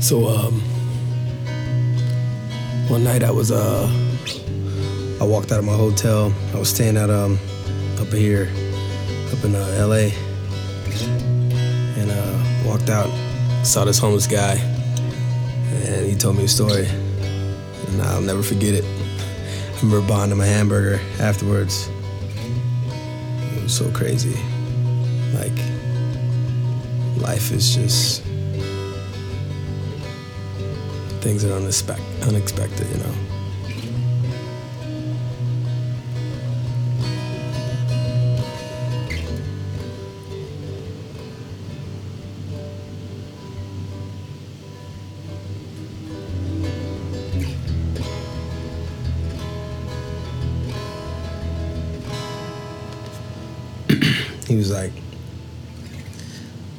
So um, one night I was uh, I walked out of my hotel. I was staying at um, up here, up in uh, L.A. And uh, walked out, saw this homeless guy, and he told me a story, and I'll never forget it. I remember buying him a hamburger afterwards. It was so crazy. Like life is just things are unexpect- unexpected, you know. he was like,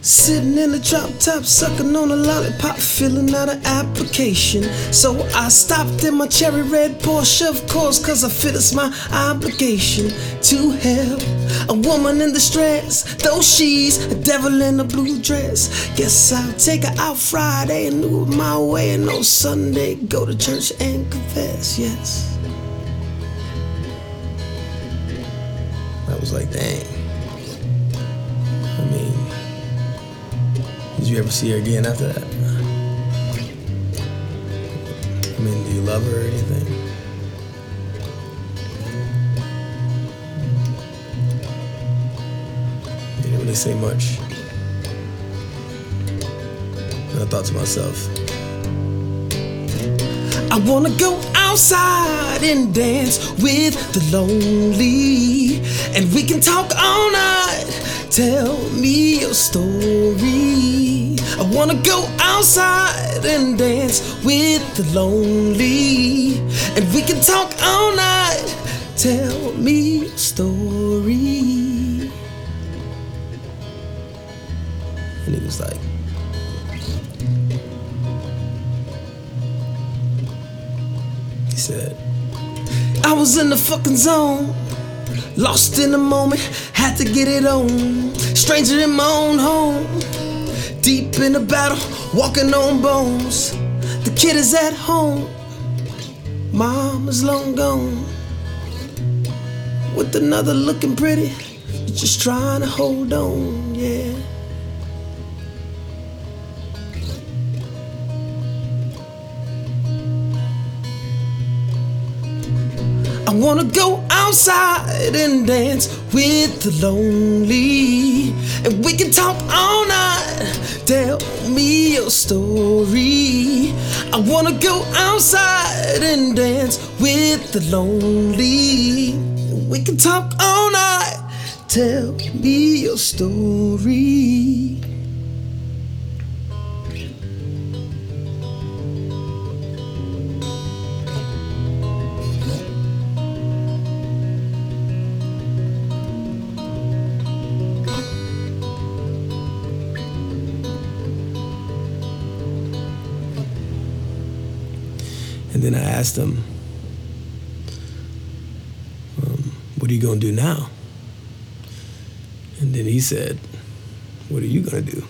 Sitting in the drop top, sucking on a lollipop, filling out an application. So I stopped in my cherry red Porsche, of course, cause I feel it's my obligation to help a woman in distress. Though she's a devil in a blue dress. Guess I'll take her out Friday and do it my way, and on Sunday go to church and confess, yes. I was like, dang. You ever see her again after that? I mean, do you love her or anything? He didn't really say much. And I thought to myself, I wanna go outside and dance with the lonely, and we can talk all night. Tell me your story. I wanna go outside and dance with the lonely, and we can talk all night. Tell me your story. And he was like, He said, I was in the fucking zone. Lost in the moment, had to get it on. Stranger in my own home. Deep in the battle, walking on bones. The kid is at home. Mom is long gone. With another looking pretty. Just trying to hold on, yeah. I wanna go outside and dance with the lonely. And we can talk all night. Tell me your story. I wanna go outside and dance with the lonely. We can talk all night. Tell me your story. And then I asked him, um, What are you going to do now? And then he said, What are you going to do?